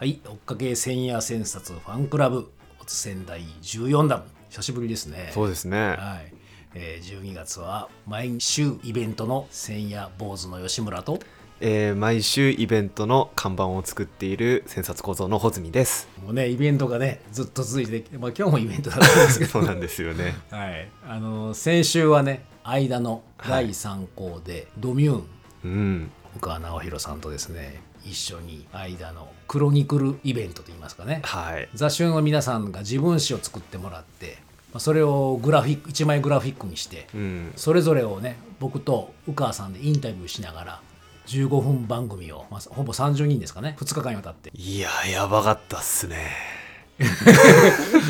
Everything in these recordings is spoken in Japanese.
はい、追っかけ千夜千冊ファンクラブ、おつ仙台14弾、久しぶりですね。そうですね。はい、えー、12月は毎週イベントの千夜坊主の吉村と、えー毎週イベントの看板を作っている千冊構造の穂積です。もうね、イベントがね、ずっと続いて、まあ今日もイベントだったんですけど、そうなんですよね。はい、あの先週はね、間の第3項で、ドミューン、うん。岡川直弘さんとですね、一緒に間のクロニクルイベントといいますかね、はい。雑誌の皆さんが自分誌を作ってもらって、まあそれをグラフィック1枚グラフィックにして、うん。それぞれをね僕と宇川さんでインタビューしながら15分番組を、まあ、ほぼ30人ですかね2日間にわたっていや、やばかったっすね。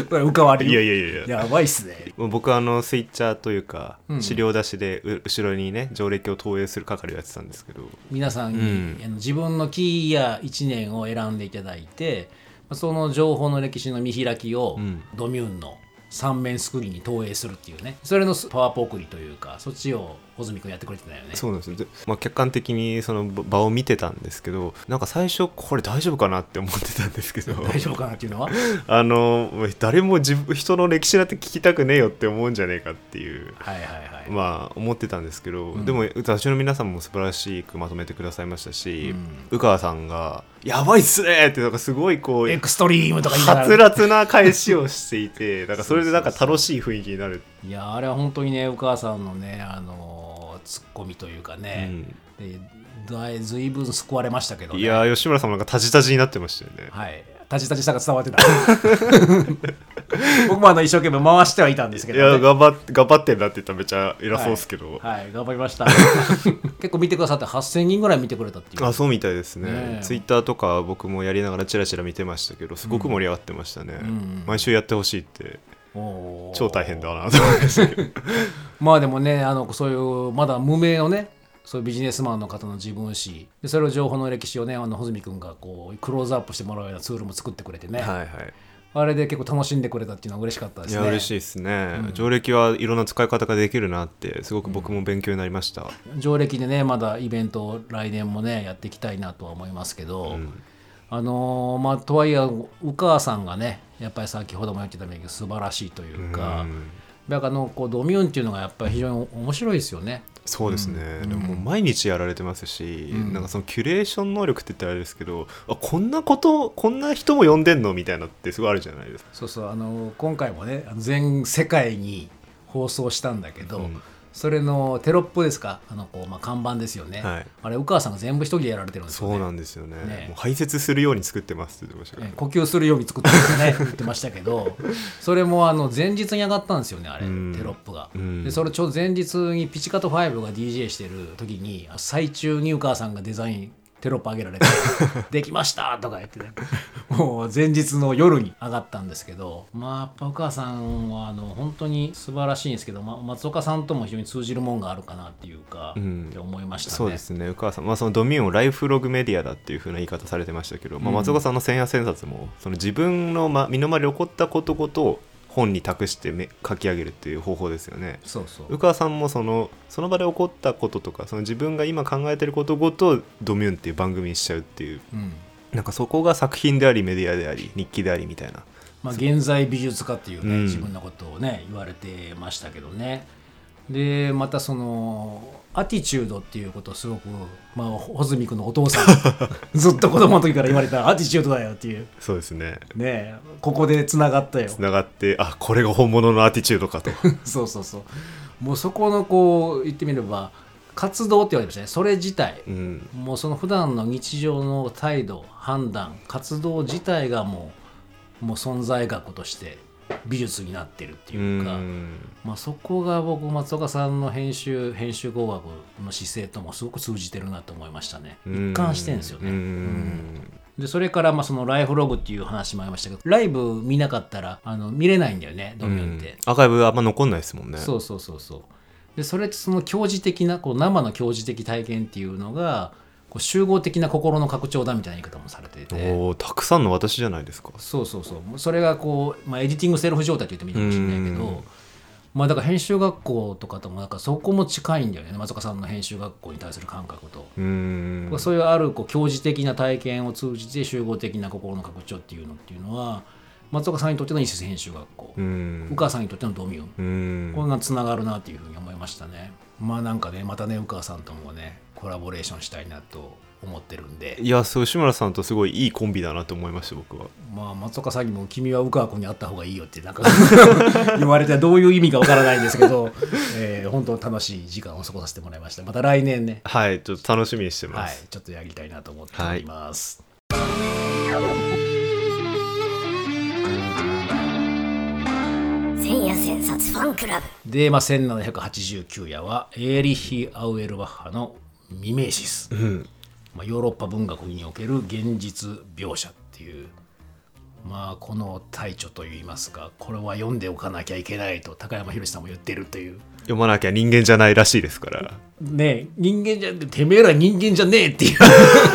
これ宇川流いや。いやいやいや。やばいっすね。僕はあのスイッチャーというか、うん。資料出しでう後ろにね上歴を投影する係をやってたんですけど。皆さんに、うん。あの自分のキーや1年を選んでいただいてまあその情報の歴史の見開きを、うん。ドミューンの3面スクリーンに投影するっていうね。それのパワーポ送りというかそっちを穂積君やってくれてたよね。そうなんですよ。で、まあ、客観的にその場場を見てたんですけどなんか最初これ大丈夫かなって思ってたんですけど。大丈夫かなっていうのは？あの誰も自分人の歴史なんて聞きたくねえよって思うんじゃねえかっていうはいはいはい、まあ思ってたんですけど、ん。でも雑誌の皆さんも素晴らしくまとめてくださいましたし、う宇川さんが「やばいっすね!」ってなんかすごいこうエクストリームとか言いながら。はつらつな返しをしていてなんかそれでなんか楽しい雰囲気になる。いやあれは本当にねお母さんのねあのツッコミというかね、でだいずいぶん救われましたけどね。いやー吉村さんもなんかタジタジになってましたよね、はい。タジタジさが伝わってた。僕もあの一生懸命回してはいたんですけいど、ね、や頑張って頑張ってんなって言ったらめっちゃ偉そうですけど、はい。頑張りました。結構見てくださって8000人ぐらい見てくれたっていう。あそうみたいですね。ねえ。ツイッターとか僕もやりながらチラチラ見てましたけどすごく盛り上がってましたね、ん。毎週やってほしいって超大変だなと思いましたけど。まあでもねあのそういうまだ無名のねそういうビジネスマンの方の自分史。でそれを情報の歴史をねあの穂積君がこうクローズアップしてもらうようなツールも作ってくれてね、はいはい。あれで結構楽しんでくれたっていうのは嬉しかったですね。いや嬉しいですね、上歴はいろんな使い方ができるなってすごく僕も勉強になりました、上歴でねまだイベントを来年もねやっていきたいなとは思いますけど、ん。あのーまあとはいえ宇川さんがねやっぱり先ほども言ってたように素晴らしいというか、うん。だからあのこうドミューンっていうのがやっぱり非常に面白いですよね。そうですね、でももう毎日やられてますし、なんかそのキュレーション能力って言ったらあれですけどあこんなことこんな人も呼んでんのみたいなってすごいあるじゃないですか。そうそうあの今回もね全世界に放送したんだけど、うんそれのテロップですか？あのこう、まあ、看板ですよね、はい。あれ宇川さんが全部一人でやられてるんですよね。そうなんですよね。ね。もう排泄するように作ってますって言ってましたから。え呼吸するように作ってますね言ってましたけど それもあの前日に上がったんですよねあれ、うん。テロップが、うん。でそれちょうど前日にピチカト5が DJ してる時に最中に宇川さんがデザインテロップ上げられて「できました!」とか言ってねもう前日の夜に上がったんですけどまあやっぱ宇川さんはあの本当に素晴らしいんですけど、ま、松岡さんとも非常に通じるもんがあるかなっていうか、うんって思いましたね。そうですね、宇川さん、まあ、そのドミューンをライフログメディアだっていう風な言い方されてましたけど、まあ、松岡さんの千夜千冊もその自分のま身の回りで起こったことごとを本に託してめ書き上げるっていう方法ですよね。そうそう。宇川さんもそのその場で起こったこととかその自分が今考えてることごとドミューンっていう番組にしちゃうっていううん。なんかそこが作品でありメディアであり日記でありみたいな。まあ、現在美術家っていうね、うん。自分のことをね言われてましたけどね。でまたそのアティチュードっていうことをすごく、まあ、穂積君のお父さん ずっと子供の時から言われたアティチュードだよっていう。そうですね。ねここでつながったよ。つながってあこれが本物のアティチュードかと。そうそうそう。もうそこのこう言ってみれば活動って言われましたね。それ自体。うん。もうその普段の日常の態度判断活動自体がもうもう存在学として美術になってるっていうか、ん。まあ、そこが僕松岡さんの編集編集工学の姿勢ともすごく通じてるなと思いましたね。一貫してんですよね、でそれからまあそのライフログっていう話もありましたけどライブ見なかったらあの見れないんだよねドミューンって、アーカイブあんま残んないですもんね。そうそうそうそう。でそれってその教示的なこう生の教示的体験っていうのがこう集合的な心の拡張だみたいな言い方もされていて。おーたくさんの私じゃないですか。そうそうそう。それがこう、まあ、エディティングセルフ状態と言ってもいいかもしれないけど、まあだから編集学校とかともなんかそこも近いんだよね。松岡さんの編集学校に対する感覚と。うーん。そういうあるこう教授的な体験を通じて集合的な心の拡張っていうのっていうのは松岡さんにとっての一節編集学校、宇川さんにとってのドミュン、これがつながるなっていうふうに思いましたね。まあなんかねまたね宇川さんともねコラボレーションしたいなと思ってるんで。いやそう志村さんとすごいいいコンビだなと思いました僕は。まあ松岡さんにも「君は宇川君に会った方がいいよ」ってなんか 言われてどういう意味かわからないんですけど、えー本当楽しい時間を過ごさせてもらいました。また来年ね。はいちょっと楽しみにしてまはいす、ちょっとやりたいなと思っております、千夜千冊ファンクラブ。で、まあ、1789夜はエーリッヒ・アウエルバッハの「ミメーシス」うん。まあ、ヨーロッパ文学における現実描写っていうまあこの大著といいますかこれは読んでおかなきゃいけないと高山宏さんも言ってるという。読まなきゃ人間じゃないらしいですから。ねえ人間じゃてめえら人間じゃねえっていう。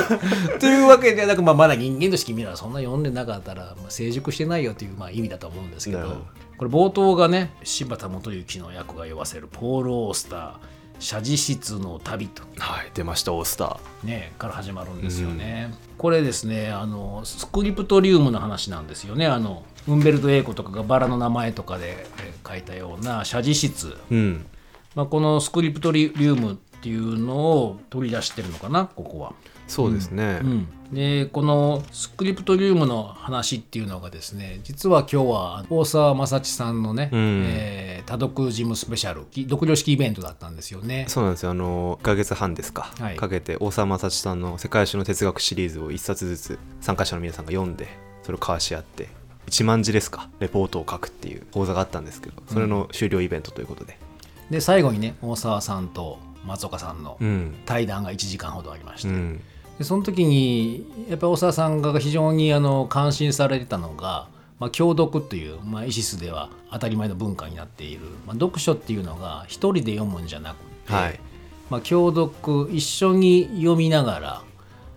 というわけでなく、まあ、まだ人間として君らはそんな読んでなかったら、まあ、成熟してないよという、まあ、意味だと思うんですけどこれ冒頭がね柴田元幸の役が酔わせるポール・オースター写実室の旅と。はい出ましたオースター。ね、から始まるんですよね。これですねあのスクリプトリウムの話なんですよね。あのウンベルト・エイコとかがバラの名前とかでえー書いたような写実。室、うん。まあ、このスクリプトリウムっていうのを取り出してるのかなここは。そうですね、うん、でこのスクリプトリウムの話っていうのがですね実は今日は大沢正知さんのね、うん。えー多読ジムスペシャル読量式イベントだったんですよね。そうなんですよ。あの1ヶ月半ですか、はい。かけて大沢正知さんの世界史の哲学シリーズを1冊ずつ参加者の皆さんが読んでそれを交わし合って1万字ですかレポートを書くっていう講座があったんですけどそれの終了イベントということで。で最後にね大沢さんと松岡さんのうん。対談が1時間ほどありまして、うんでその時にやっぱり大沢さんが非常にあの感心されてたのが、まあ、共読という、まあ、イシスでは当たり前の文化になっている、まあ、読書っていうのが一人で読むんじゃなくて、はい。まあ、共読一緒に読みながら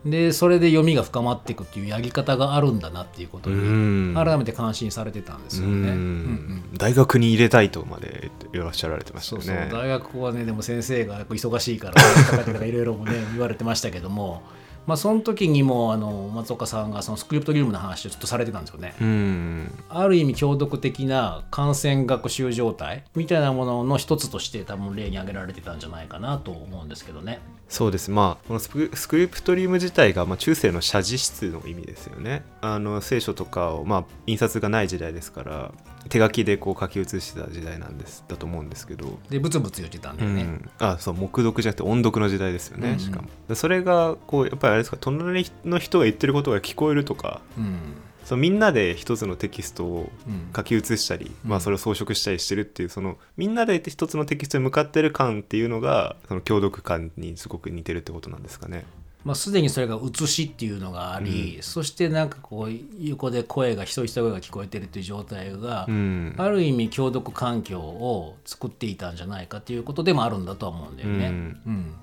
でそれで読みが深まっていくっていうやり方があるんだなっていうことうん。に改めて感心されてたんですよね。うん。うんうん。大学に入れたいとまでいらっしゃられてましたそうそう。大学はねでも先生が忙しいから いろいろもね言われてましたけどもまあその時にもあの松岡さんがそのスクリプトリウムの話をちょっとされてたんですよね。うんある意味共読的な感染学習状態みたいなものの一つとして多分例に挙げられてたんじゃないかなと思うんですけどね。そうですまあこのスクリプトリウム自体が、まあ、中世の写実室の意味ですよねあの聖書とかを、まあ、印刷がない時代ですから手書きでこう書き写してた時代なんですだと思うんですけど、でブツブツ言ってたんだよね。うん、あそう黙読じゃなくて音読の時代ですよね、うんうん。しかもでそれがこうやっぱりあれですか隣の人が言ってることが聞こえるとか。うん。そうみんなで一つのテキストをうん。書き写したり、うん。まあ、それを装飾したりしてるっていうそのみんなで一つのテキストに向かってる感っていうのがその共読感にすごく似てるってことなんですかね。まあ、すでにそれが写しっていうのがあり、そしてなんかこう横で声が一人一人声が聞こえてるっていう状態が、うん。ある意味共読環境を作っていたんじゃないかということでもあるんだとは思うんだよね。うん。うん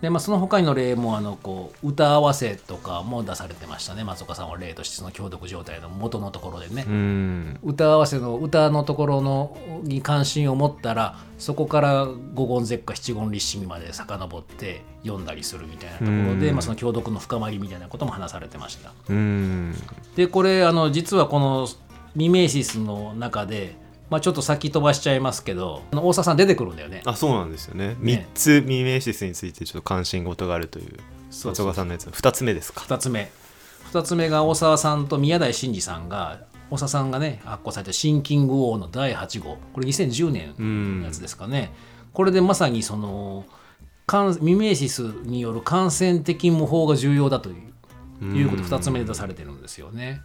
でまあ、その他にの例もあのこう歌合わせとかも出されてましたね松岡さんは例としてその共読状態の元のところでね。うん歌合わせの歌のところのに関心を持ったらそこから五言絶歌七言立身まで遡って読んだりするみたいなところで、うんまあ、その共読の深まりみたいなことも話されてました。うんでこれあの実はこのミメーシスの中で、まあ、ちょっと先飛ばしちゃいますけど大沢さん出てくるんだよね。あそうなんですよね。3つミメーシスについてちょっと関心事があるという松岡さんのやつ。2つ目ですか？2つ目。2つ目が大沢さんと宮台真司さんが大沢さんがね発行された「シンキング・ウォー」の第8号。これ2010年のやつですかね、これでまさにその感ミメーシスによる感染的模倣が重要だといういうこと2つ目で出されてるんですよね。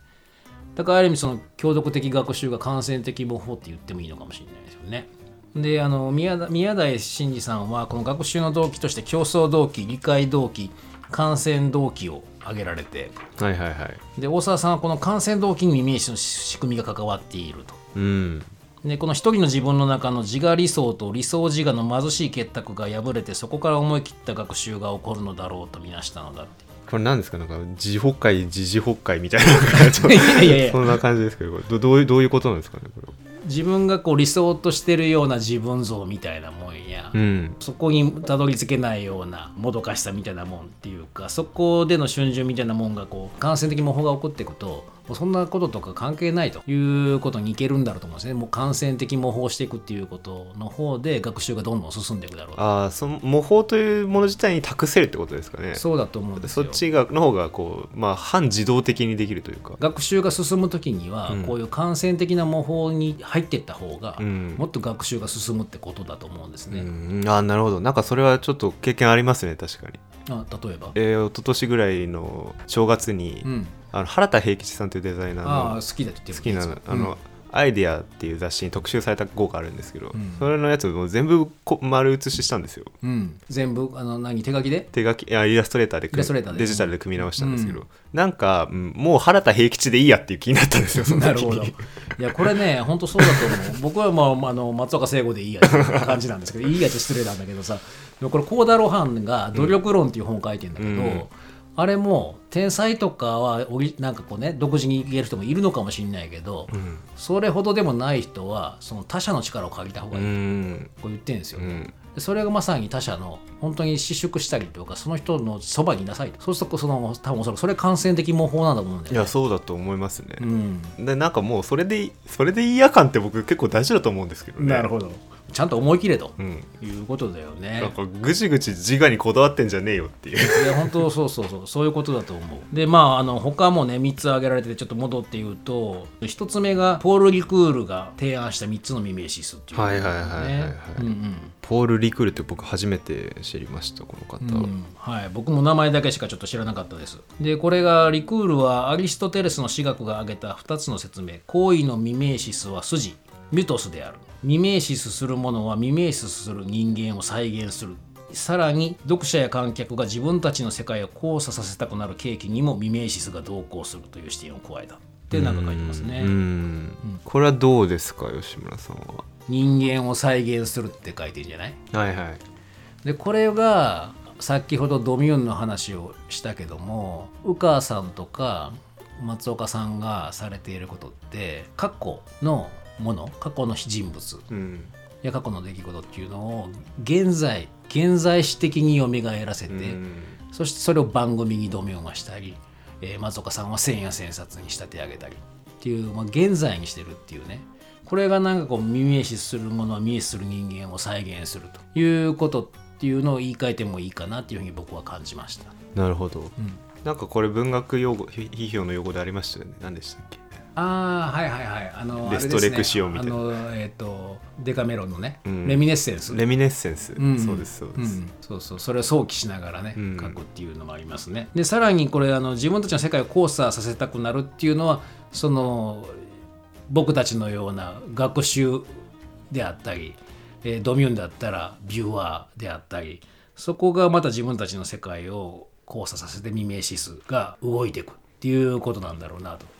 だからある意味その共読的学習が感染的模倣って言ってもいいのかもしれないですよね。であの宮田宮台真司さんはこの学習の動機として競争動機理解動機感染動機を挙げられてはいはいはいで大沢さんはこの感染動機にイメージの仕組みが関わっていると。うんでこの一人の自分の中の自我理想と理想自我の貧しい結託が破れてそこから思い切った学習が起こるのだろうとみなしたのだって。これ何ですか？なんか自北海自自北海みたいな いやいやいや。そんな感じですけどどどういうどういうことなんですかね？これ自分がこう理想としてるような自分像みたいなもんや、うん。そこにたどり着けないようなもどかしさみたいなもんっていうかそこでの春秋みたいなもんがこう感染的模倣が起こっていくともうそんなこととか関係ないということにいけるんだろうと思うんですね。もう感染的模倣していくっていうことの方で学習がどんどん進んでいくだろうああその模倣というもの自体に託せるってことですかね。そうだと思うんですよ。そっちがの方がこうまあ反自動的にできるというか。学習が進む時には、うん。こういう感染的な模倣に入っていった方が、うん。もっと学習が進むってことだと思うんですね。うん。ああなるほど。なんかそれはちょっと経験ありますね確かにあ例えば、えー、一昨年ぐらいの正月に、うん、あの原田平吉さんというデザイナーの好きだって言好ってるきなあの、アイディアっていう雑誌に特集された号があるんですけど、ん。それのやつを全部こ丸写ししたんですよ。うん。うん全部あの何？手書きで？手書きいやイラストレーターでイラストレーターでデジタルで組み直したんですけど、うん。なんか、うんもう原田平吉でいいやっていう気になったんですよなるほど。いやこれね本当そうだと思う。僕は、まあ、あの松岡聖子でいいやって感じなんですけどいいやって失礼なんだけどさこれ幸田露伴が「努力論」っていう本を書いてるんだけど、うんあれも天才とかはなんかこうね独自に言える人もいるのかもしれないけど、うん。それほどでもない人はその他者の力を借りた方がういいこう言ってるんですよね。うん。でそれがまさに他者の本当に私縮したりとかその人のそばにいなさいと。そうするとその多分それそれ感染的模倣なんだと思うんだよね。いやそうだと思いますね、うん。でなんかもうそれでいいそれでいいや感って僕結構大事だと思うんですけどね。なるほどちゃんと思い切れとうん。いうことだよね。なんかぐちぐち自我にこだわってんじゃねえよっていう。いや本当そうそうそう。そういうことだと思う。でまああの他もね3つ挙げられててちょっと戻って言うと1つ目がポール・リクールが提案した3つのミメシスっていうね。はいはいはいはいはいうんうん。ポール・リクールって僕初めて知りましたこの方、うんはい、僕も名前だけしかちょっと知らなかったです。でこれがリクールはアリストテレスの史学が挙げた2つの説明。行為のミメーシスは筋。ミュトスであるミメーシスするものはミメーシスする人間を再現する。さらに読者や観客が自分たちの世界を交差させたくなる契機にもミメーシスが同行するという視点を加えた。ってなんか書いてますね、うん。これはどうですか吉村さんは？人間を再現するって書いてるんじゃない？はいはい。でこれが先ほどドミューンの話をしたけども宇川さんとか松岡さんがされていることって過去のもの過去の人物。うん。や過去の出来事っていうのを現在現在史的に蘇らせて、うん。そしてそれを番組にドミューンはしたり、えー松岡さんは千夜千冊に仕立て上げたりっていう、まあ、現在にしてるっていうね。これがなんかこう耳視するものは見えする人間を再現するということっていうのを言い換えてもいいかなっていうふうに僕は感じました。なるほど、なんかこれ文学用語ひ批評の用語でありましたよね。何でしたっけ？ああはいはいはい。あのレストレクシオンみたいな。ねあのえっ、とデカメロンのね、うん。レミネッセンス。レミネッセンス、ん。そうですそうです、ん。そうそう。それを想起しながらねうん。書くっていうのもありますね。でさらにこれあの自分たちの世界を交差させたくなるっていうのはその僕たちのような学習であったり、えードミューンだったらビューワーであったりそこがまた自分たちの世界を交差させてミメシスが動いていくっていうことなんだろうなと。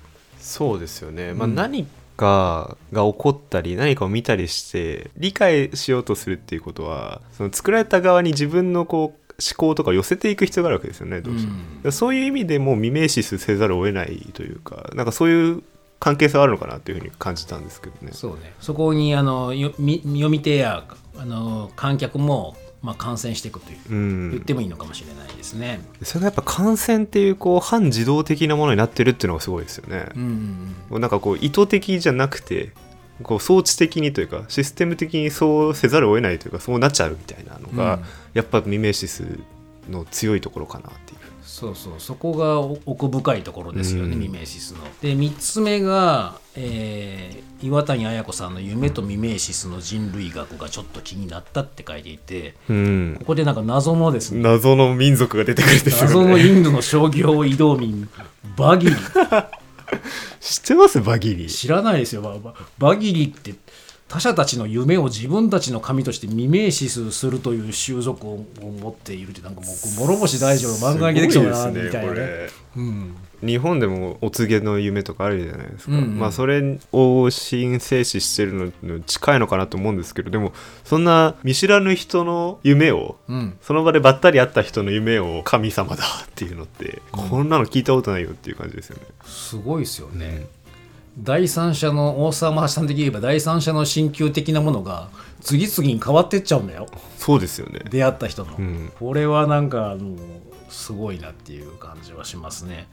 そうですよね、まあ、何かが起こったり何かを見たりして理解しようとするっていうことはその作られた側に自分のこう思考とかを寄せていく必要があるわけですよねどうしても、うん。そういう意味でもうミメーシスせざるを得ないというかなんかそういう関係性はあるのかなっていうふうに感じたんですけどね。そうね。そこにあの読み手やあの観客も、まあ、感染していくという、うん。言ってもいいのかもしれないですね。それがやっぱ感染っていうこう反自動的なものになってるっていうのがすごいですよね、うんうんもうなんかこう意図的じゃなくてこう装置的にというかシステム的にそうせざるを得ないというかそうなっちゃうみたいなのが、うん。やっぱミメーシスの強いところかなっていうそうそうそこが奥深いところですよね、うん。ミメーシスの。で3つ目が、えー岩谷綾子さんの「夢とミメーシスの人類学」がちょっと気になったって書いていてうん。ここでなんか謎のですね謎の民族が出てくるんですよ謎のねインドの商業移動民バギリ。知ってます？バギリ。知らないですよ。バババギリって他者たちの夢を自分たちの神としてミメーシスするという習俗を持っているってなんかもう諸星大二漫画に出てきそうだなみたいなね。うん日本でもお告げの夢とかあるじゃないですか、うんうんまあそれを神聖視してるのに近いのかなと思うんですけどでもそんな見知らぬ人の夢をうんその場でばったり会った人の夢を神様だっていうのって、こんなの聞いたことないよっていう感じですよね。すごいですよね。第三者の大沢正さん的に言えば第三者の新旧的なものが次々に変わってっちゃうんだよ。そうですよね。出会った人の、ん。これはなんかあのすごいなっていう感じはしますね。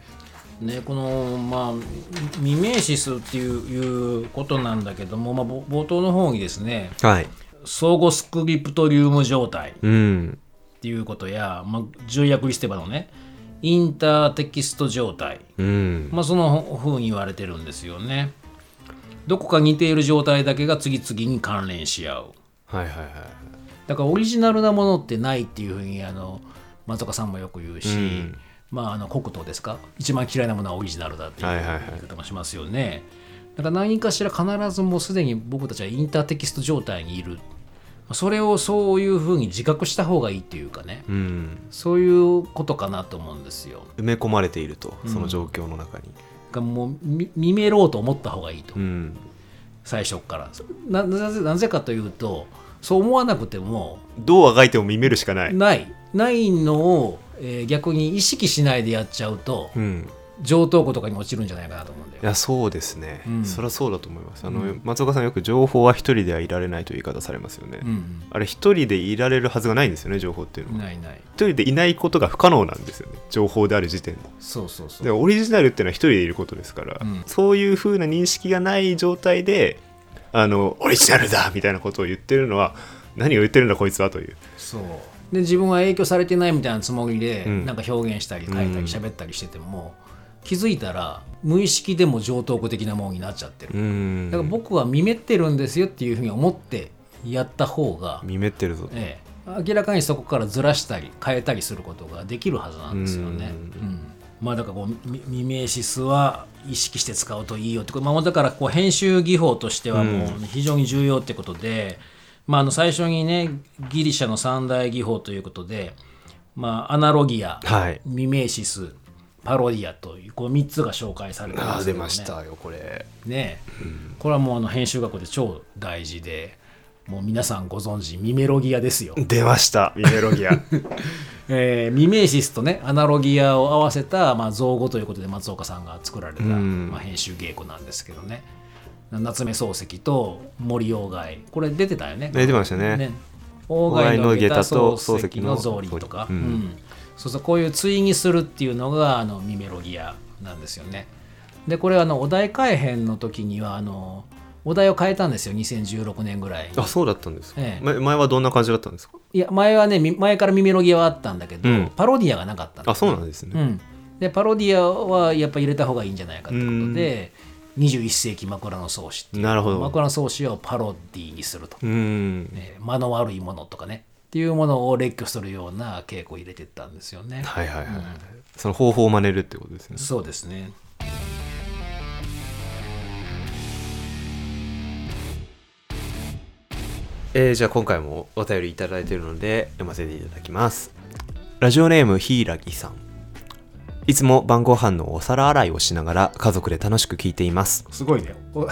ね、このまあミメーシスっていういうことなんだけども、まあ、ぼ冒頭の方にですねはい。相互スクリプトリウム状態うん。っていうことや、まあ、重役リステバのねインターテキスト状態、うんまあ、その風に言われてるんですよね。どこか似ている状態だけが次々に関連し合う。はいはいはいだからオリジナルなものってないっていうふうにあの松岡さんもよく言うし、うんまああの黒糖ですか？一番嫌いなものはオリジナルだっていうはいはいはい言い方もしますよね。だから何かしら必ずもうすでに僕たちはインターテキスト状態にいる。それをそういうふうに自覚した方がいいっていうかね、うん。そういうことかなと思うんですよ。埋め込まれているとその状況の中に。がもうみ見めろうと思った方がいいと、うん。最初から。ななぜなぜかというとそう思わなくてもどうあがいても見めるしかない。ない。ないのを、えー逆に意識しないでやっちゃうとうん上等句とかに落ちるんじゃないかなと思うんだよ。いやそうですね、うん。そりゃそうだと思います。あの、うん。松岡さんよく情報は一人ではいられないという言い方されますよね、うんあれ一人でいられるはずがないんですよね情報っていうのは。ないない一人でいないことが不可能なんですよね情報である時点で。そうそうそう。でオリジナルっていうのは一人でいることですから、うん。そういう風な認識がない状態であのオリジナルだみたいなことを言ってるのは何を言ってるんだこいつはという。そう。で自分は影響されてないみたいなつもりで、うん。なんか表現したり書いたりうん喋ったりしてても、気づいたら無意識でも上等句的なものになっちゃってる、うん。だから僕は見めってるんですよっていうふうに思ってやった方が、見めってるぞええ、明らかにそこからずらしたり変えたりすることができるはずなんですよね。まあだからこうみミメーシスは意識して使うといいよって。まあ、だからこう編集技法としてはもう非常に重要ってことで、まあ、あの最初にねギリシャの三大技法ということで、まあ、アナロギア、はい。ミメーシスパロディアというこう3つが紹介されてあますね、あ出ましたよこれ。ねこれはもうあの編集学校で超大事でもう皆さんご存知ミメロギアですよ、出ました。ミメロギア。えーミメーシスとねアナロギアを合わせた、まあ、造語ということで松岡さんが作られた、うん。まあ、編集稽古なんですけどね。夏目漱石と森鴎外。これ出てたよね。出てましたね。鴎外の下駄鴎外の漱下駄と石の草履。とか、うんうんそうそうこういう対にするっていうのがあのミメロギアなんですよね。でこれあのお題改編の時にはあのお題を変えたんですよ2016年ぐらい。にあそうだったんですか、ええ。ま前はどんな感じだったんですか？いや前はねみ前からミメロギアはあったんだけど、うん。パロディアがなかったんあそうなんですね、うん、でパロディアはやっぱ入れた方がいいんじゃないかということで、21世紀枕草子っていう。なるほど。枕草子をパロディにすると、うん。ね、間の悪いものとかねっていうものを列挙するような稽古を入れてったんですよね。はいはいはい、その方法を真似るってことですねそうですね。えーじゃあ今回もお便りいただいているので読ませていただきますラジオネームひいらぎさんいつも晩ご飯のお皿洗いをしながら家族で楽しく聞いています。すごいね。お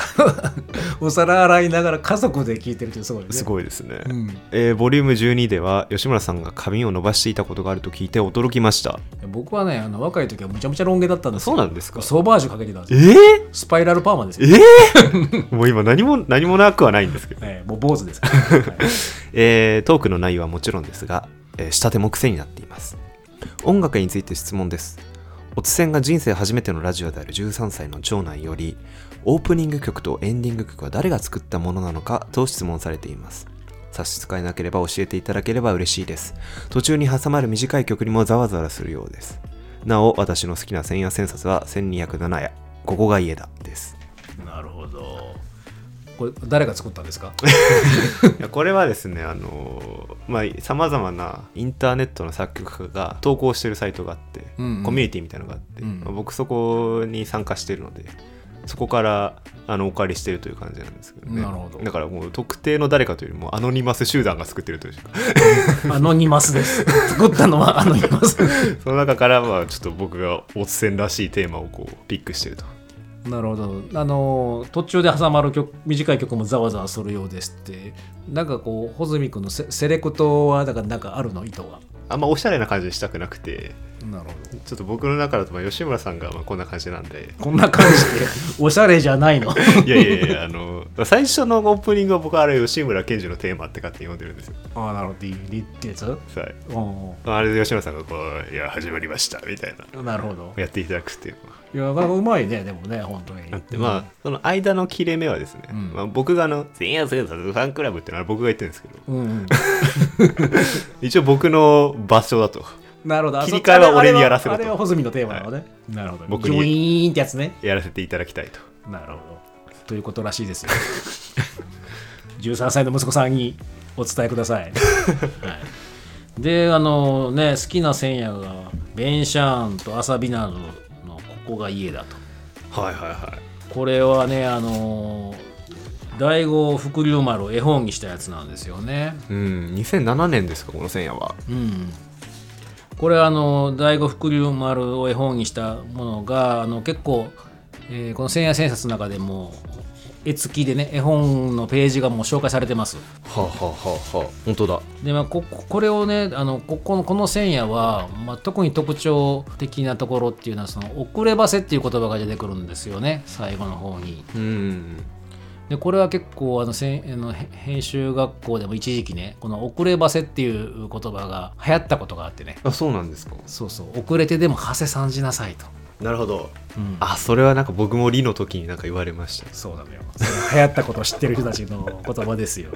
お皿洗いながら家族で聞いてるってすごいね。すごいですね、うん。えーボリューム12では吉村さんが髪を伸ばしていたことがあると聞いて驚きました。僕はねあの若い時はむちゃむちゃロン毛だったんですよ。そうなんですか？ソーバージュかけてたんですえよ。ー、スパイラルパーマですよ。えー、もう今何も何もなくはないんですけど、ええもう坊主です。から、はい。えートークの内容はもちろんですが、えー仕立ても癖になっています。音楽について質問ですおつせんが人生初めてのラジオである13歳の長男よりオープニング曲とエンディング曲は誰が作ったものなのかと質問されています。差し支えなければ教えていただければ嬉しいです。途中に挟まる短い曲にもざわざわするようです。なお私の好きな千夜千冊は1207夜ここが家だです。これ誰が作ったんですか？いやこれはですねあのまあさまざまなインターネットの作曲家が投稿してるサイトがあって、うんうん。コミュニティみたいなのがあって、うん。まあ僕そこに参加してるのでそこからあのお借りしてるという感じなんですけどね。なるほど。だからもう特定の誰かというよりもアノニマス集団が作ってるというか。アノニマスです。作ったのは アノニマス。その中からまあちょっと僕がおつせんらしいテーマをこうピックしてるとなるほど。あの途中で挟まる曲短い曲もざわざわするようですって。なんかこう穂積君のセセレクトはだからなんかあるの？意図は。あんまおしゃれな感じにしたくなくて。なるほど。ちょっと僕の中だとまあ吉村さんがまあこんな感じなんで。こんな感じで。おしゃれじゃないの？いやいやいやあの最初のオープニングは僕はあれ吉村賢治のテーマって勝手に読んでるんですよ、ああなるほど。リリってやつ？はい、うん。あれで吉村さんがこう「いや始まりました」みたいな。うんなるほど。やっていただくっていう。のいやなかうまいねでもね本当に。があって、まあその間の切れ目はですね、うん。まあ、僕があの「千夜千夜ファンクラブ」ってのは僕が言ってるんですけどうんうん。一応僕の場所だと。なるほど。あ切り替えは俺にやらせろと。あれは穂積のテーマなのね、なるほど。僕にジョイーンってやつね。やらせていただきたいと。なるほど。ということらしいですよ。13歳の息子さんにお伝えください、はい、であのね好きな千夜がベンシャーンとアサビナルのここが家だと。はいはいはい。これはねあの第五福竜丸を絵本にしたやつなんですよね。うん2007年ですかこの千夜は。うん。これはあの第五福竜丸を絵本にしたものがあの結構、えーこの千夜千冊の中でも絵付きでね絵本のページがもう紹介されてます。はあ、はあはあはあ、本当だ。でまあこここれをねあのここのこの千夜は、まあ、特に特徴的なところっていうのはその遅ればせっていう言葉が出てくるんですよね最後の方に。うん。でこれは結構あのせんあのへ編集学校でも一時期ねこの遅ればせっていう言葉が流行ったことがあってね。あそうなんですか。そうそう。遅れてでも馳せさんじなさいと、なるほど。うん。あそれはなんか僕も理の時になんか言われました。そうなのよ流行ったことを知ってる人たちの 言葉ですよ。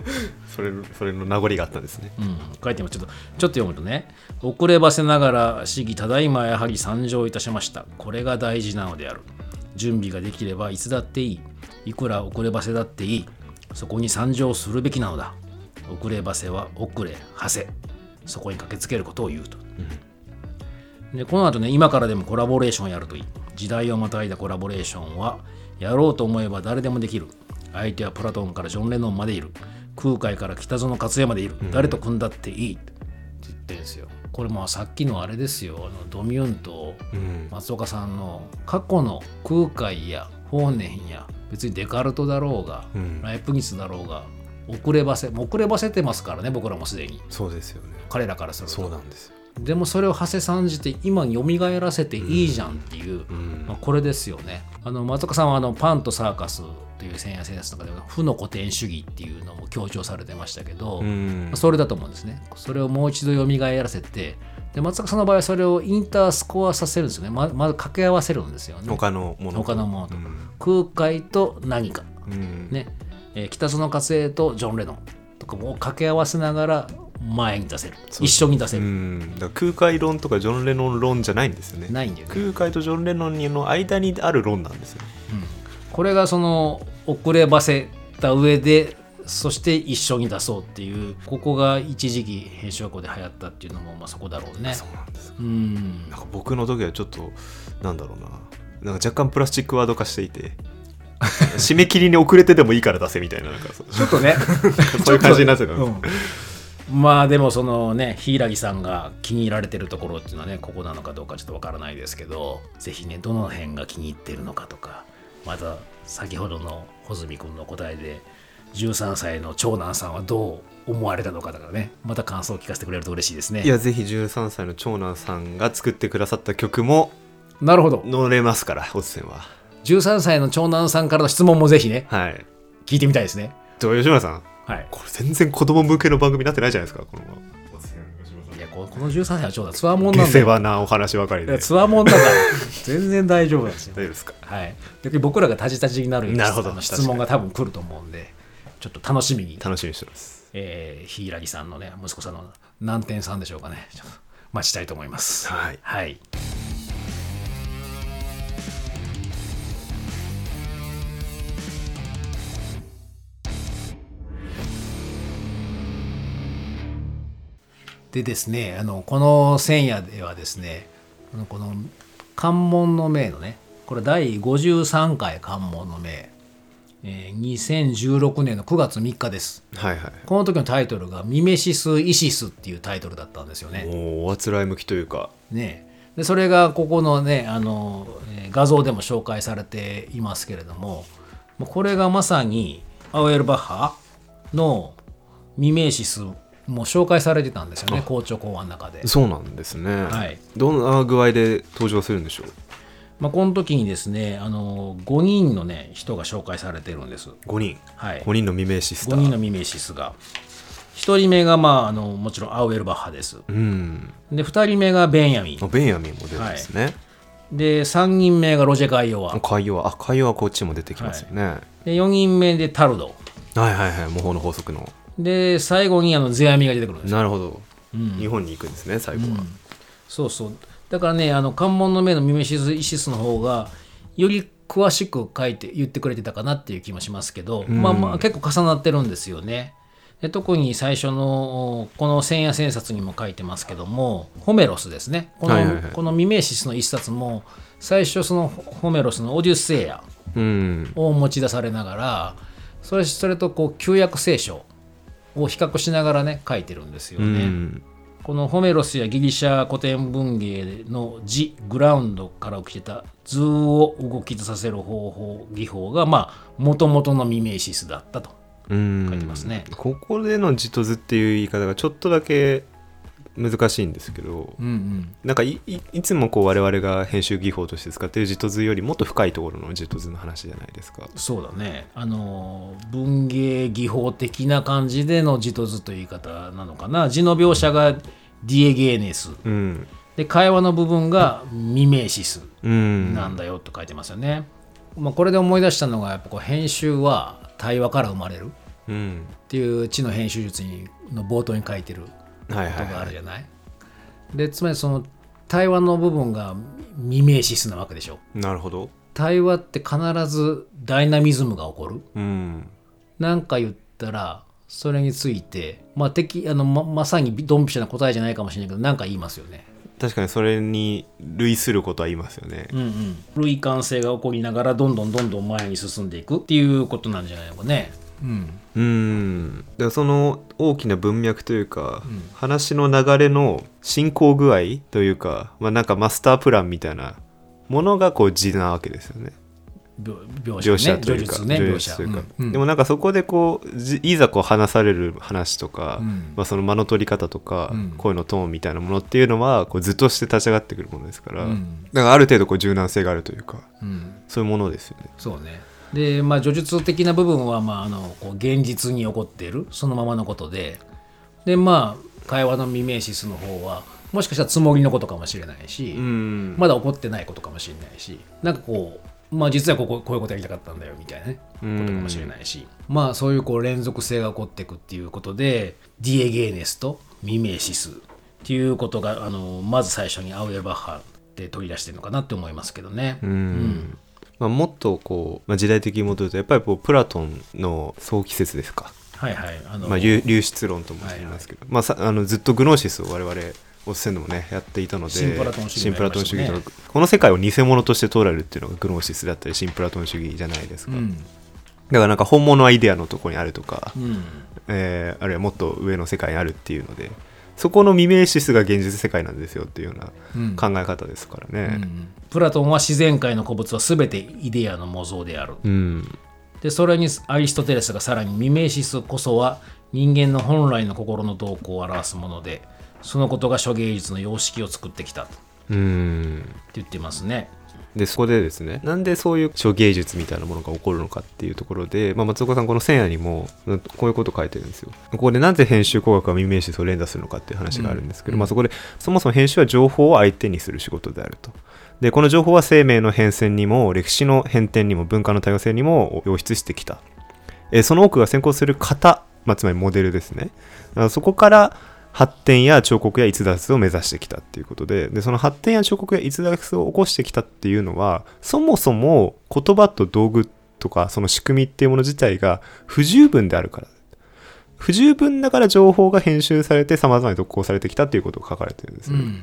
それそれの名残があったんですね。うん、書いてもちょっとちょっと読むとね遅ればせながら市議ただいまやはり参上いたしました。これが大事なのである。準備ができればいつだっていい。いくら遅ればせだっていい。そこに参上するべきなのだ。遅ればせは遅れはせ。そこに駆けつけることを言うと、でこの後ね今からでもコラボレーションやるといい。時代をまたいだコラボレーションはやろうと思えば誰でもできる。相手はプラトンからジョン・レノンまでいる。空海から北園克也までいる、誰と組んだっていい。って言ってるんですよ。これもさっきのあれですよ。あのドミューンとうん。松岡さんの過去の空海や法然や別にデカルトだろうが、うん。ライプニスだろうが遅ればせ遅ればせてますからね僕らもすでに。そうですよね。彼らからすると。そうなんですよでもそれを馳せさんじて今に蘇らせていいじゃんっていう、うん。まあ、これですよね。あの松岡さんはあのパンとサーカスという千夜千冊の中では負の古典主義っていうのも強調されてましたけど、それだと思うんですね。それをもう一度蘇らせてで松岡さんの場合はそれをインタースコアさせるんですよね。ままず掛け合わせるんですよね。他のものと。他のものとうん。空海と何か。うん。ね、えー北園克也とジョン・レノンとかも掛け合わせながら前に出せる。一緒に出せうる、ん。だから空海論とかジョン・レノン論じゃないんですよね。ないんだよね。空海とジョン・レノンの間にある論なんですよ。これがその遅ればせた上でそして一緒に出そうっていうここが一時期編集学校で流行ったっていうのもまあそこだろうね。そうなんですうん。なんか僕の時はちょっとなんだろうな。なんか若干プラスチックワード化していて締め切りに遅れてでもいいから出せみたいななんかちょっとね。そういう感じになってたんですうんまあでもそのね柊さんが気に入られてるところっていうのはねここなのかどうかちょっとわからないですけどぜひねどの辺が気に入ってるのかとかまた先ほどの穂積君の答えで13歳の長男さんはどう思われたのかとかねまた感想を聞かせてくれると嬉しいですね。いやぜひ13歳の長男さんが作ってくださった曲もなるほど。乗れますからオツセンは。13歳の長男さんからの質問もぜひねはい。聞いてみたいですね。でも吉村さん？はい。これ全然子供向けの番組になってないじゃないですかこのいやここの13歳の長男つわもんなん下だよ世話なお話ばかりで。つわもんだから全然大丈夫なんですよ。丈夫ですか？はい、逆に僕らがタジタジになるなるほど。あの質問が多分来ると思うんでちょっと楽しみに、楽しみにしてます。えー、柊さんのね息子さんの何点さんでしょうかね。ちょっと待ちたいと思います。はい。はいでですねあのこの千夜ではですねこの関門の銘のねこれ第53回関門の銘、えー2016年の9月3日です。はいはい。この時のタイトルが「ミメシス・イシス」っていうタイトルだったんですよね。もうおあつらい向きというか。ね。でそれがここのねあの、えー画像でも紹介されていますけれどもこれがまさにアウエルバッハのミメーシスも紹介されてたんですよね校長講話の中で。そうなんですね、はい。どんな具合で登場するんでしょう？まあ、この時にですねあの5人のね人が紹介されてるんです。5人。はい、5人の未明シスタ5ー人のミメーシスが。1人目が、まあ、あのもちろんアウエルバッハです。うん。で2人目がベンヤミン。あベンヤミンも出るんですね、で3人目がロジェ・カイオワ。海洋はあ海洋はこっちも出てきますよね、はい、で4人目でタルド。はいはい。模倣の法則ので最後にあのゼアミが出てくるんです。よなるほど、日本に行くんですね最後は、そうそう。だからねあの関門の目のミメシス・イシスの方がより詳しく書いて言ってくれてたかなっていう気もしますけど、まあまあ結構重なってるんですよね。で特に最初のこの千夜千冊にも書いてますけどもホメロスですね。この,、はいはいはい。このミメシスの一冊も最初そのホメロスのオデュッセイヤうん。を持ち出されながらそれそれとこう旧約聖書を比較しながらね書いてるんですようね。んこのホメロスやギリシャ古典文芸の字グラウンドから起きてた図を動きさせる方法技法がまあもともとのミメーシスだったとうん書いてますね。ここでの字と図っていう言い方がちょっとだけ難しいんですけど、うんうん。なんかいつもこう我々が編集技法として使っている字と図よりもっと深いところの字と図の話じゃないですか。そうだね。あの文芸技法的な感じでの字と図という言い方なのかな。字の描写がディエゲーネス。うん、で会話の部分がミメーシスうん、なんだよと書いてますよね。まあ、これで思い出したのがやっぱこう編集は対話から生まれるうん、っていう知の編集術にの冒頭に書いてるはいことあるじゃない。でつまりその対話の部分がミメーシスなわけでしょ。なるほど。対話って必ずダイナミズムが起こる。うん、なんか言ったらそれについて、まあ、敵あのままさにドンピシャな答えじゃないかもしれないけど何か言いますよね。確かにそれに類することは言いますよね。うんうん、類感性が起こりながらどんどんどんどん前に進んでいくっていうことなんじゃないのかね。うん、うん、でその大きな文脈というか、話の流れの進行具合というか、まあ、なんかマスタープランみたいなものがこう字なわけですよね。描描描写ね。写というか、ね叙描写述というか、うん。うん。でもなんかそこでこうじいざこう話される話とか、うん。まあ、その間の取り方とか、うん。声のトーンみたいなものっていうのはこうずっとして立ち上がってくるものですから、うん。だからある程度こう柔軟性があるというかうん。そういうものですよね。そうねでまあ叙述的な部分は、まあ、あのこう現実に起こっているそのままのことで。でまあ会話のミメーシスの方はもしかしたらつもりのことかもしれないし、うん。まだ起こってないことかもしれないしなんかこうまあ実はこここういうことやりたかったんだよみたいなねことかもしれないしまあそういうこう連続性が起こっていくっていうことでディエゲーネスとミメーシスっていうことがあのまず最初にアウエルバッハって取り出してるのかなって思いますけどね。うんまあ、もっとこう、まあ、時代的に戻るとやっぱりこうプラトンの早期説ですか、はいはい。あの、まあ、流流出論とも言いますけど、まあ、さあのずっとグノーシスを我々おっせんでもねやっていたので新プラトン主義新プラトン主義とかこの世界を偽物として捉えるっていうのがグノーシスだったり新プラトン主義じゃないですか、うん。だからなんか本物アイデアのところにあるとか、うん。えーあるいはもっと上の世界にあるっていうのでそこの未明シスが現実世界なんですよっていうよううん。な考え方ですからね。うんプラトンは自然界の古物は全てイデアの模造である。うん。でそれにアリストテレスがさらにミメーシスこそは人間の本来の心の動向を表すものでそのことが諸芸術の様式を作ってきたと。うん。言ってますね。でそこでですねなんでそういう諸芸術みたいなものが起こるのかっていうところで、まあ、松岡さんこの千夜にもうんこういうこと書いてるんですよ。ここでなぜ編集工学は未明シスを連打するのかっていう話があるんですけど、まあ、そこでそもそも編集は情報を相手にする仕事であるとでこの情報は生命の変遷にも歴史の変転にも文化の多様性にも養出してきた。えその多くが先行する型、まあ、つまりモデルですね。そこから発展や彫刻や逸脱を目指してきたっていうことででその発展や彫刻や逸脱を起こしてきたっていうのはそもそも言葉と道具とかその仕組みっていうもの自体が不十分であるから。不十分だから情報が編集されて様々に特攻されてきたっていうことが書かれてるんですよ、うん。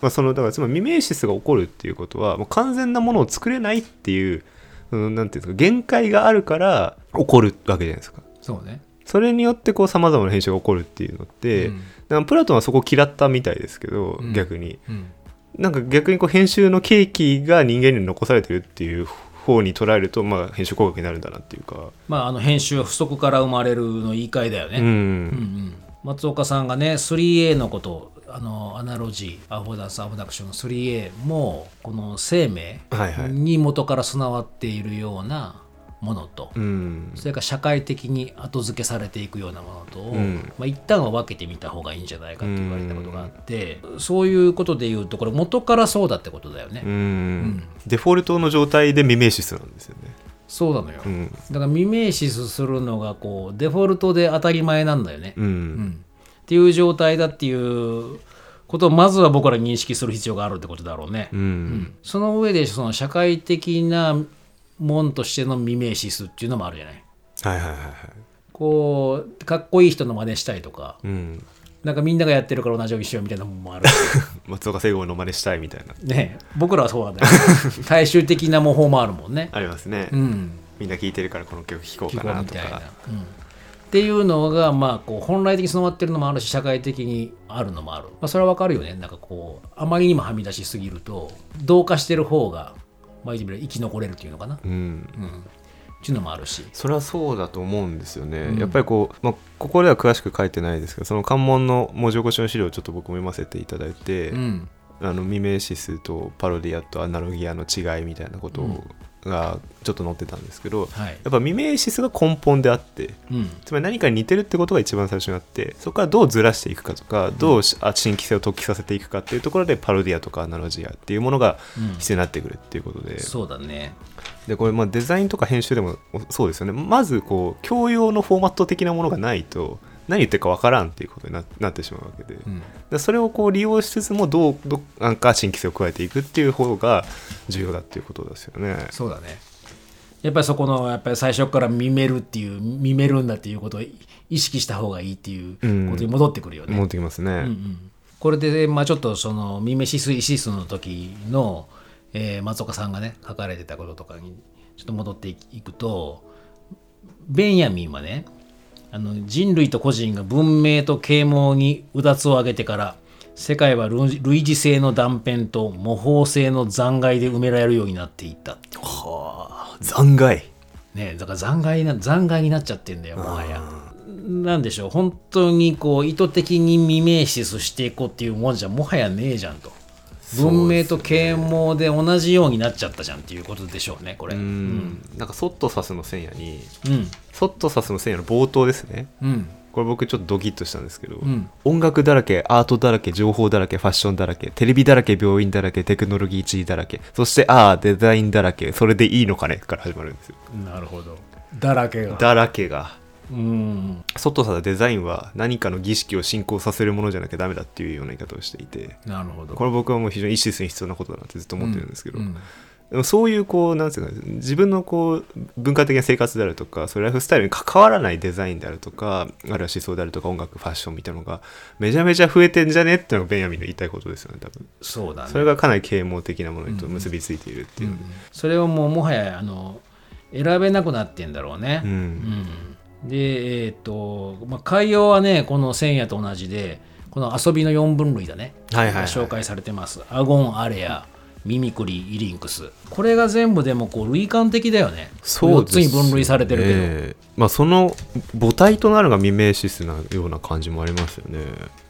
まあ、そのだからつまりミメーシスが起こるっていうことはもう完全なものを作れないっていう、うん、なんていうんですか限界があるから起こるわけじゃないですか。そうね。それによってこう様々な編集が起こるっていうのって、うん。だからプラトンはそこを嫌ったみたいですけど、うん。逆に。うん。なんか逆にこう編集の契機が人間に残されてるっていう方に捉えると、まあ、編集工学になるんだなっていうか、まああの編集は不足から生まれるの言い換えだよね、うん。うんうん。松岡さんがね 3A のことあのアナロジーアフォダスアフォダクションの 3A もこの生命はいはい。に元から備わっているようなものと、うん。それから社会的に後付けされていくようなものとを、うん。まあ、一旦は分けてみた方がいいんじゃないかって言われたことがあって、そういうことで言うとこれ元からそうだってことだよね、うん。デフォルトの状態で未明シスなんですよね。そうなのよ、うん。だから未明視するのがこうデフォルトで当たり前なんだよね、うん。うんっていう状態だっていうことをまずは僕ら認識する必要があるってことだろうね、うん。その上でその社会的なもんとしての未明視数っていうのもあるじゃない。はいはいはいはい。こうかっこいい人の真似したいとか。うん、なんかみんながやってるから同じようにしようみたいなもんもある。し 松岡聖吾の真似したいみたいな。ね。僕らはそうなんだよ 大衆的な模倣もあるもんね。ありますね、うん。みんな聴いてるからこの曲聴こう聞かなとか。うん、っていうのがまあこう本来的に備わってるのもあるし社会的にあるのもある、まあ、それはわかるよね。なんかこうあまりにもはみ出しすぎると同化してる方がまあ生き残れるっていうのかな、うん。うん、っていうのもあるし。それはそうだと思うんですよね、うん。やっぱりこう、まあ、ここでは詳しく書いてないですけどその関門の文字起こしの資料をちょっと僕も読ませていただいて、うん。あのミメシスとパロディアとアナロギアの違いみたいなことがちょっと載ってたんですけど、はい。やっぱミメシスが根本であってうん。つまり何かに似てるってことが一番最初にあってそこからどうずらしていくかとかどうしあ新規性を突起させていくかっていうところでパロディアとかアナロジアっていうものがうん。必要になってくるっていうことで、そうだね。でこれまあデザインとか編集でもそうですよね。まずこう教養のフォーマット的なものがないと何言ってるかわからんっていうことにななってしまうわけで,、うん。でそれをこう利用しつつもどうどなんか新規性を加えていくっていう方が重要だっていうことですよね。そうだね。やっぱりそこのやっぱり最初から見めるっていう見めるんだっていうことを意識した方がいいっていうことに戻ってくるよね、戻ってきますね。うんうん。これで、まあ、ちょっとその「ミメシスイシス」の時の、えー松岡さんがね書かれてたこととかにちょっと戻っていくとベンヤミンはねあの人類と個人が文明と啓蒙にうだつを上げてから世界は類類似性の断片と模倣性の残骸で埋められるようになっていった、はあ残骸。ね、だから残骸な残骸になっちゃってんだよもはや。なんでしょう本当にこう意図的に未明視していこうっていうもんじゃもはやねえじゃんと文明と啓蒙で同じようになっちゃったじゃんっていうことでしょうねこれ。ううん。んなんかソットサスの線やにうん。ソットサスの線やの冒頭ですね。うん。これ僕ちょっとドキッとしたんですけど、ん。音楽だらけアートだらけ情報だらけファッションだらけテレビだらけ病院だらけテクノロジー地位だらけそしてああデザインだらけそれでいいのかねから始まるんですよ。なるほど。だらけが。だらけがうん。ソットサスデザインは何かの儀式を進行させるものじゃなきゃダメだっていうような言い方をしていて。なるほど。これ僕はもう非常に意識する必要なことだなってずっと思ってるんですけど、うん。でもそういうこうなんていうか自分のこう文化的な生活であるとかそういうライフスタイルに関わらないデザインであるとかあるいは思想であるとか音楽ファッションみたいなのがめちゃめちゃ増えてんじゃねっていうのがベンヤミンの言いたいことですよね多分。そうだね。それがかなり啓蒙的なものと結びついているっていう、それをもうもはやあの選べなくなってんだろうね。うん。うんでえっ、と、まあ、海洋はねこの千夜と同じでこの遊びの4分類だね、はいはいはい。紹介されてます。アゴン、アレア、ミミクリ、イリンクス。これが全部でもこう類感的だよね。4つに分類されてるけど、ねまあその母体となるがミメーシスなような感じもありますよね。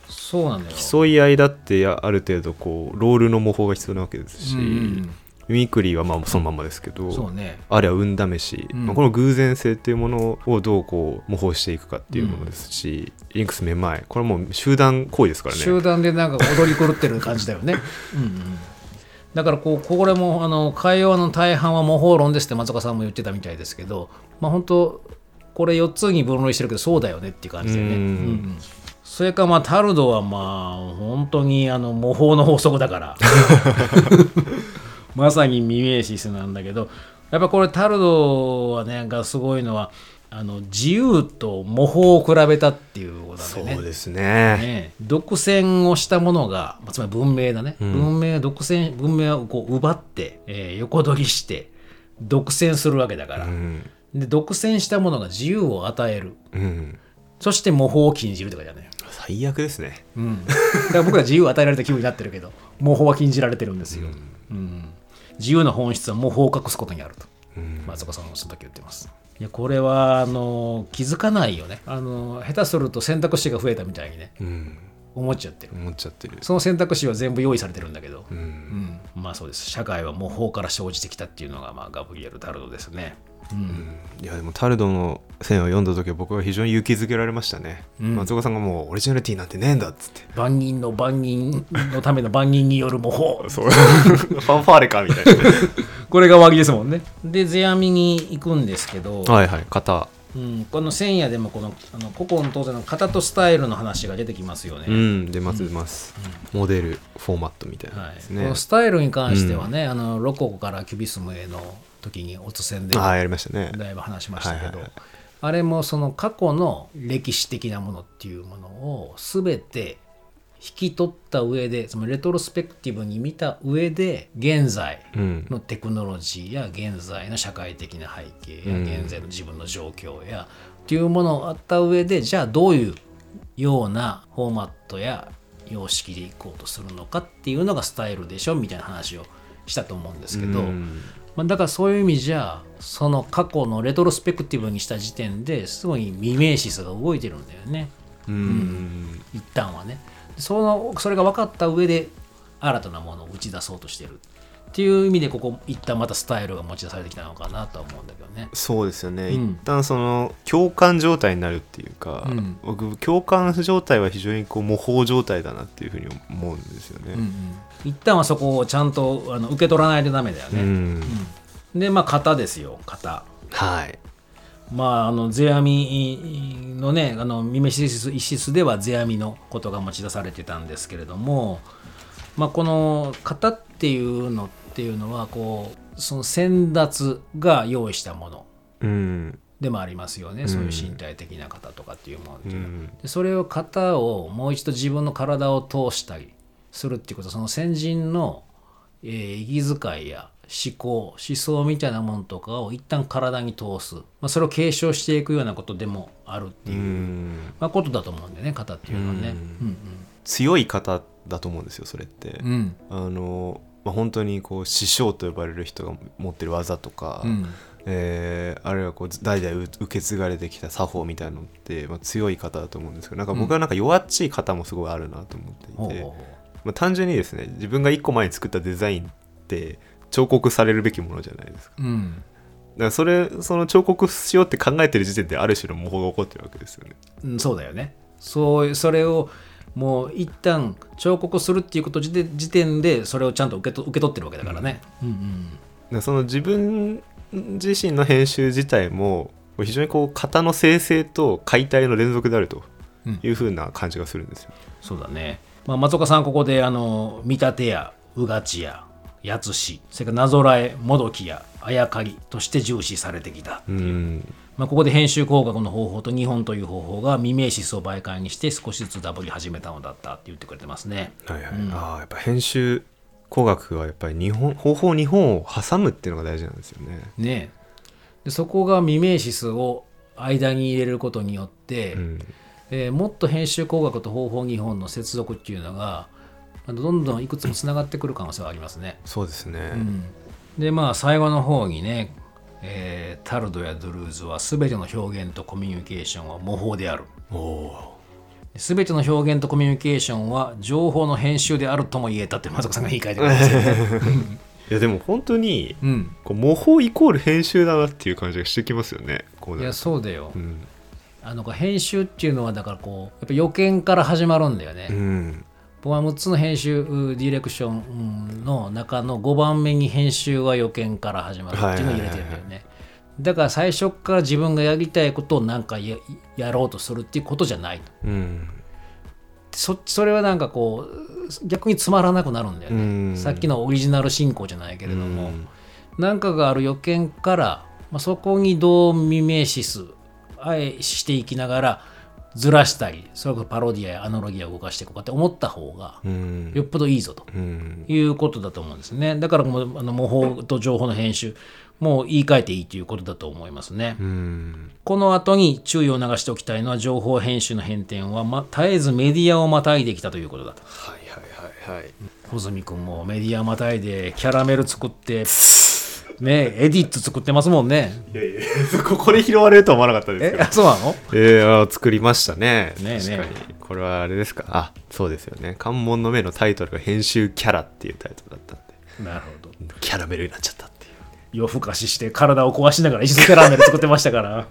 そうなんだよ。競い合いだってある程度こうロールの模倣が必要なわけですし、うんうんミミクリはまあそのままですけどそうね。あるいは運試し、うん。まあ、この偶然性っていうものをどうこう模倣していくかっていうものですし、イリンクスめまいこれはもう集団行為ですからね。集団でなんか踊り狂ってる感じだよね。うん、うん、だからこうこれもあの会話の大半は模倣論ですって松岡さんも言ってたみたいですけどまあ本当これ4つに分類してるけどそうだよねっていう感じだよね、うんうんそれからまあタルドはまあ本当にあの模倣の法則だから まさに未明シスなんだけどやっぱこれタルドはねがすごいのはあの自由と模倣を比べたっていうことなんだよね。そうですね。ね、独占をしたものが、まあつまり文明だね、文明独占文明をこう奪って、えー横取りして独占するわけだから、うん。で独占したものが自由を与える。うん。そして模倣を禁じるって書いてあるね最悪ですね。うん、だから僕ら自由を与えられた気分になってるけど模倣は禁じられてるんですよ、うん自由の本質は模倣を隠すことにあると。うん。松岡さんはその時言ってます。いやこれはあの気づかないよね。あの下手すると選択肢が増えたみたいにね。うん。思っちゃってる。思っちゃってる。その選択肢は全部用意されてるんだけど、うん。うん。まあそうです。社会は模倣から生じてきたっていうのが、まあ、ガブリエル・タルドですね、うん。いやでもタルドの線を読んだ時は僕は非常に勇気づけられましたね、うん。松岡さんがもうオリジナリティなんてねえんだっつって。万人の万人のための万人による模倣。そうファンファーレかみたいな これが和木ですもんね。で世阿弥に行くんですけど、はいはい型。うん、この千夜でもこのあの古今当然の型とスタイルの話が出てきますよね、うん出ます出ます、モデルフォーマットみたいなはいですね、このスタイルに関してはね、あのロココからキュビスムへの時にオツ戦でああやりましたね。だいぶ話しましたけど、あれもその過去の歴史的なものっていうものを全て引き取った上でつまりレトロスペクティブに見た上で現在うん。のテクノロジーや現在の社会的な背景やうん現在の自分の状況やっていうものをあった上でじゃあどういうようなフォーマットや様式でいこうとするのかっていうのがスタイルでしょみたいな話をしたと思うんですけど、うんまあ、だからそういう意味じゃその過去のレトロスペクティブにした時点ですごいミメーシスが動いてるんだよね。うん。一旦はね。そのそれが分かった上で新たなものを打ち出そうとしてるっていう意味でここ一旦またスタイルが持ち出されてきたのかなとは思うんだけどね。そうですよね、うん。一旦その共感状態になるっていうか、うん。僕共感状態は非常にこう模倣状態だなっていうふうに思うんですよね、うんうん。一旦はそこをちゃんとあの受け取らないとダメだよね、うん。でまあ型ですよ型。はい。まあ、あの世阿弥のねあのミメシス一室では世阿弥のことが持ち出されてたんですけれども、まあ、この型っていうのっていうのはこうその先達が用意したもの。うん。でもありますよね、そういう身体的な型とかっていうものってういうのは、ん。でそれを型をもう一度自分の体を通したりするっていうことはその先人の、えー息遣いや思考思想みたいなものとかを一旦体に通す、まあ、それを継承していくようなことでもあるってういう、ん。まあ、ことだと思うんだよね型っていうのはね。強い方だと思うんですよそれって、うんうん。あの、まあ、本当にこう師匠と呼ばれる人が持ってる技とか、うん。えーあるいはこう代々受け継がれてきた作法みたいなのって、まあ、強い方だと思うんですけどなんか僕はなんか弱っちい方もすごいあるなと思っていて、ほうほうほまあ、単純にですね自分が一個前に作ったデザインって彫刻されるべきものじゃないですか。ううん。だからそれその彫刻しようって考えてる時点である種の模倣が起こってるわけですよね。うん、そうだよね。そうそれをもう一旦彫刻するっていうこと時点時点でそれをちゃんと受けと受け取ってるわけだからね。うん。その自分自身の編集自体も非常にこう型の生成と解体の連続であるというふうな感じがするんですよ。そうだね、まあ、松岡さんここであの見立てやうがちややつしそれからなぞらえもどきやあやかりとして重視されてきた、うんまあ、ここで編集工学の方法と日本という方法がミメーシスを媒介にして少しずつダブり始めたのだったって言ってくれてますね。はいはいああやっぱ編集工学はやっぱり日本方法日本を挟むっていうのが大事なんですよね。ねでそこがミメーシスを間に入れることによって、うんえーもっと編集工学と方法日本の接続っていうのがどんどんいくつもつながってくる可能性はありますね。そうですね。うんでまあ最後の方にね、えータルドやドゥルーズは全ての表現とコミュニケーションは模倣である。全ての表現とコミュニケーションは情報の編集であるとも言えたって松岡さんが言い換えてくれますよね。いやでも本当にうん、こう模倣イコール編集だなっていう感じがしてきますよね。いやそうだよ。うんあの編集っていうのはだからこうやっぱ予見から始まるんだよね。うん僕は6つの編集うディレクションの中の5番目に編集は予見から始まるっていうのを入れてるんだよね。だから最初から自分がやりたいことをなんかややろうとするっていうことじゃないと。うん。そそれはなんかこう逆につまらなくなるんだよね、うん。さっきのオリジナル進行じゃないけれども、うん。なんかがある予見から、まあ、そこにどうミメーシスあえしていきながらずらしたりそれこそパロディアやアナロギアを動かしていこうかって思った方がうん。よっぽどいいぞと。うん。いうことだと思うんですね。だからもうあの模倣と情報の編集もう言い換えていいということだと思いますね。うん。この後に注意を流しておきたいのは情報編集の変転は、ま、絶えずメディアをまたいできたということだと。はいはいはいはい。穂積君もメディアまたいでキャラメル作ってねエディット作ってますもんね。いやいやここで拾われるとは思わなかったですけどえあそうなの？えー、あ作りましたねねえねえ確かにこれはあれですか？あそうですよね関門の目のタイトルが編集キャラっていうタイトルだったんでなるほど。キャラメルになっちゃったっていう夜更かしして体を壊しながら石キャラメル作ってましたから。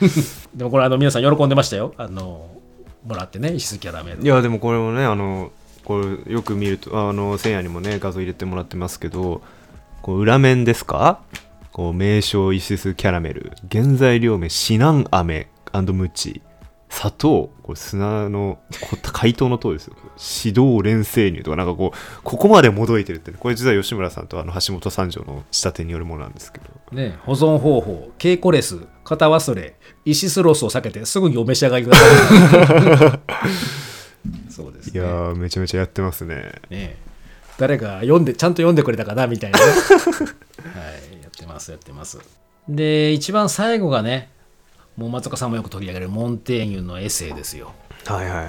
でもこれあの皆さん喜んでましたよ。あのもらってね石キャラメル。いやでもこれもねあのこれよく見るとあの千夜にもね画像入れてもらってますけどこう裏面ですか？こう名称イシスキャラメル。原材料名シナン飴ムチ。砂糖。これ砂のこ解凍の糖ですよ。指導連生乳とかなんかこうここまでもどいてるってねこれ実は吉村さんとあの橋本三条の仕立てによるものなんですけど。ね、保存方法、ケイコレス、型忘れ、イシスロスを避けてすぐにお召し上がりください。そうですね。いやーめちゃめちゃやってますね。ね誰か読んで、ちゃんと読んでくれたかなみたいなね。はい、やってます、やってます。で、一番最後がね、もう松岡さんもよく取り上げるモンテーニュのエッセイですよ。はいはいはい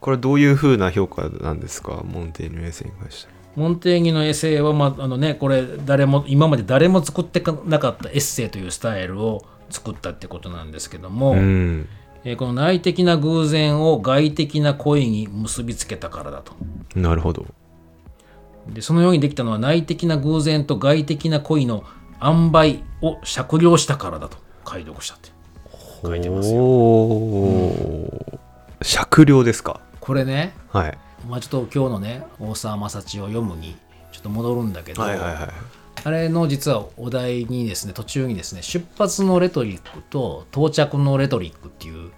これどういう風な評価なんですか？モンテーニュエッセイに関してモンテーニュのエッセイは、まあ、あのね、これ誰も今まで誰も作ってなかったエッセイというスタイルを作ったってことなんですけども、うんえーこの内的な偶然を外的な恋に結びつけたからだと。なるほどでそのようにできたのは内的な偶然と外的な恋の塩梅を酌量したからだと解読したって。書いてますよ。酌量ですか？これね、はい。まあ、ちょっと今日のね大沢正知を読むにちょっと戻るんだけど、はいはいはい。あれの実はお題にですね途中にですね出発のレトリックと到着のレトリックっていう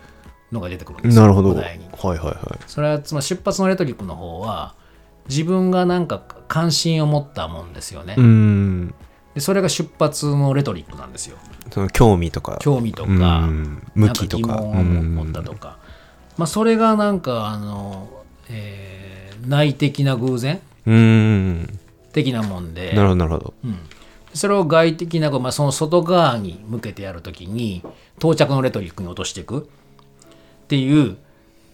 のが出てくるんですよなるほど。おはい。はいはい。それはつまり出発のレトリックの方は自分がなんか関心を持ったもんですよね。うん。でそれが出発のレトリックなんですよ。その興味とか。興味とか、うん。向きとか。疑問を持ったとか、まあ、それがなんかあの、えー内的な偶然うん。的なもんで。なるほどなるほど。それを外的な、まあ、その外側に向けてやるときに到着のレトリックに落としていくっていう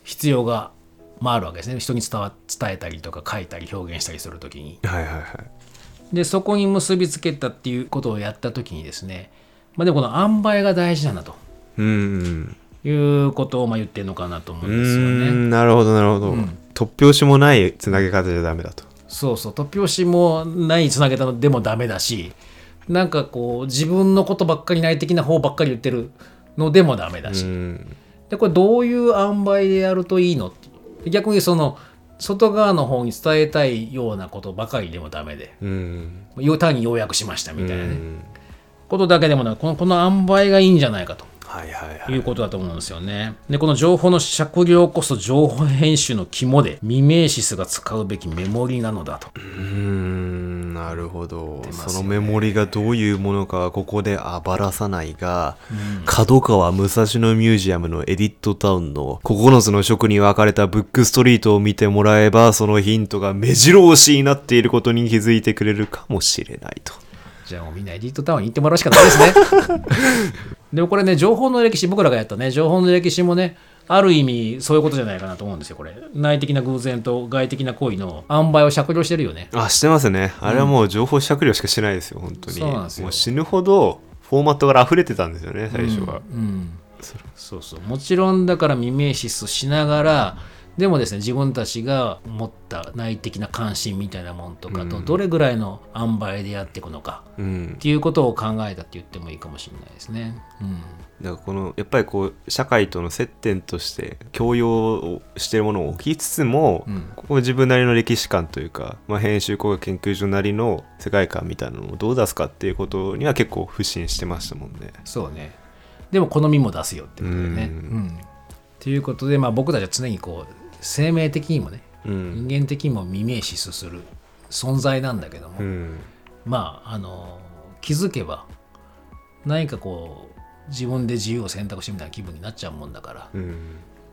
必要が、まあ、あるわけですね。人に伝わ伝えたりとか書いたり表現したりするときに。はいはいはい。でそこに結びつけたっていうことをやった時にですね、まあ、でもこの塩梅が大事なんだとうん。いうことをまあ言ってるのかなと思うんうですよね。んなるほどなるほど、突拍子もないつなげ方じゃダメだと。そうそう。突拍子もないつなげたのでもダメだしなんかこう自分のことばっかり内的な方ばっかり言ってるのでもダメだし、うん。でこれどういう塩梅でやるといいのって逆にその外側の方に伝えたいようなことばかりでもダメで。うん。単に要約しましたみたいなね、うん。ことだけでもなくこのこの塩梅がいいんじゃないかとはいはいはいいうことだと思うんですよね。でこの情報の酌量こそ情報編集の肝で未明シスが使うべきメモリなのだと。うーんなるほど、ねそのメモリがどういうものかはここであばらさないが、角川武蔵野ミュージアムのエディットタウンの9つの色に分かれたブックストリートを見てもらえばそのヒントが目白押しになっていることに気づいてくれるかもしれないと。じゃあもうみんなエディットタウンに行ってもらうしかないですね。でもこれね情報の歴史僕らがやったね情報の歴史もねある意味そういうことじゃないかなと思うんですよこれ。内的な偶然と外的な行為の塩梅を酌量してるよね。あしてますね。あれはもう情報酌量しかしてないですよ本当に。そうなんですよ。もう死ぬほどフォーマットから溢れてたんですよね最初は、うん、そうそう。もちろんだから未明シスしながらでもですね自分たちが持った内的な関心みたいなもんとかとどれぐらいの塩梅でやっていくのかうんっていうことを考えたって言ってもいいかもしれないですね。うんだからこのやっぱりこう社会との接点として教養をしているものを置きつつも、うんここ自分なりの歴史観というか、まあ、編集工学研究所なりの世界観みたいなのをどう出すかっていうことには結構不信してましたもんね。そうね。でも好みも出すよってことでね。うんうんということで、まあ、僕たちは常にこう生命的にもねうん、人間的にも未明視する存在なんだけども、うん。まああの気づけば何かこう自分で自由を選択してみたいな気分になっちゃうもんだからうん。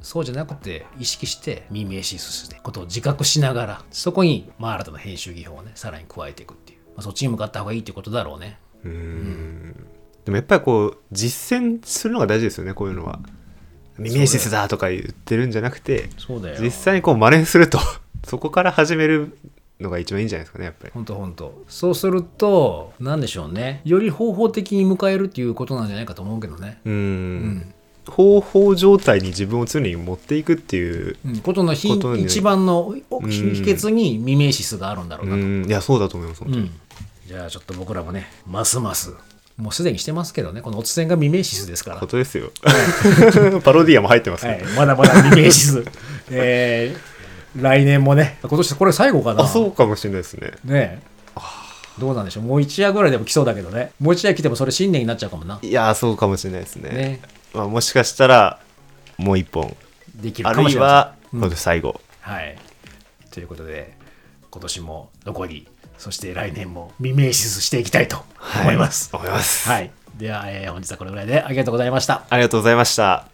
そうじゃなくて意識してミメシスしてことを自覚しながらそこに、まあ、新たな編集技法をねさらに加えていくっていう、まあ、そっちに向かった方がいいっていうことだろうね。でもやっぱりこう実践するのが大事ですよねこういうのはミメシスだとか言ってるんじゃなくてそうだよ。実際にこう真似すると そこから始めるのが一番いいんじゃないですかねやっぱり。本当本当。そうすると何でしょうね。より方法的に迎えるっていうことなんじゃないかと思うけどね。うん。方法状態に自分を常に持っていくっていううん。ことの一番の秘訣にミメシスがあるんだろううなと、ん。いやそうだと思います本当に。うん。じゃあちょっと僕らもねますますもうすでにしてますけどね。このおつせんがミメシスですから。本当ですよ。パロディアも入ってますね、はい、まだまだミメシス。えー、来年もね。今年これ最後かな。あそうかもしれないですね。ね。えどうなんでしょう。もう一夜ぐらいでも来そうだけどね。もう一夜来てもそれ新年になっちゃうかもな。いやそうかもしれないですね。ね。まあ、もしかしたらもう一本。できるあかもしれまるいはせん。最後、はい。ということで、今年も残り、そして来年も未明シスしていきたいと思います。はい、思います。はい。では、えー、本日はこれぐらいでありがとうございました。ありがとうございました。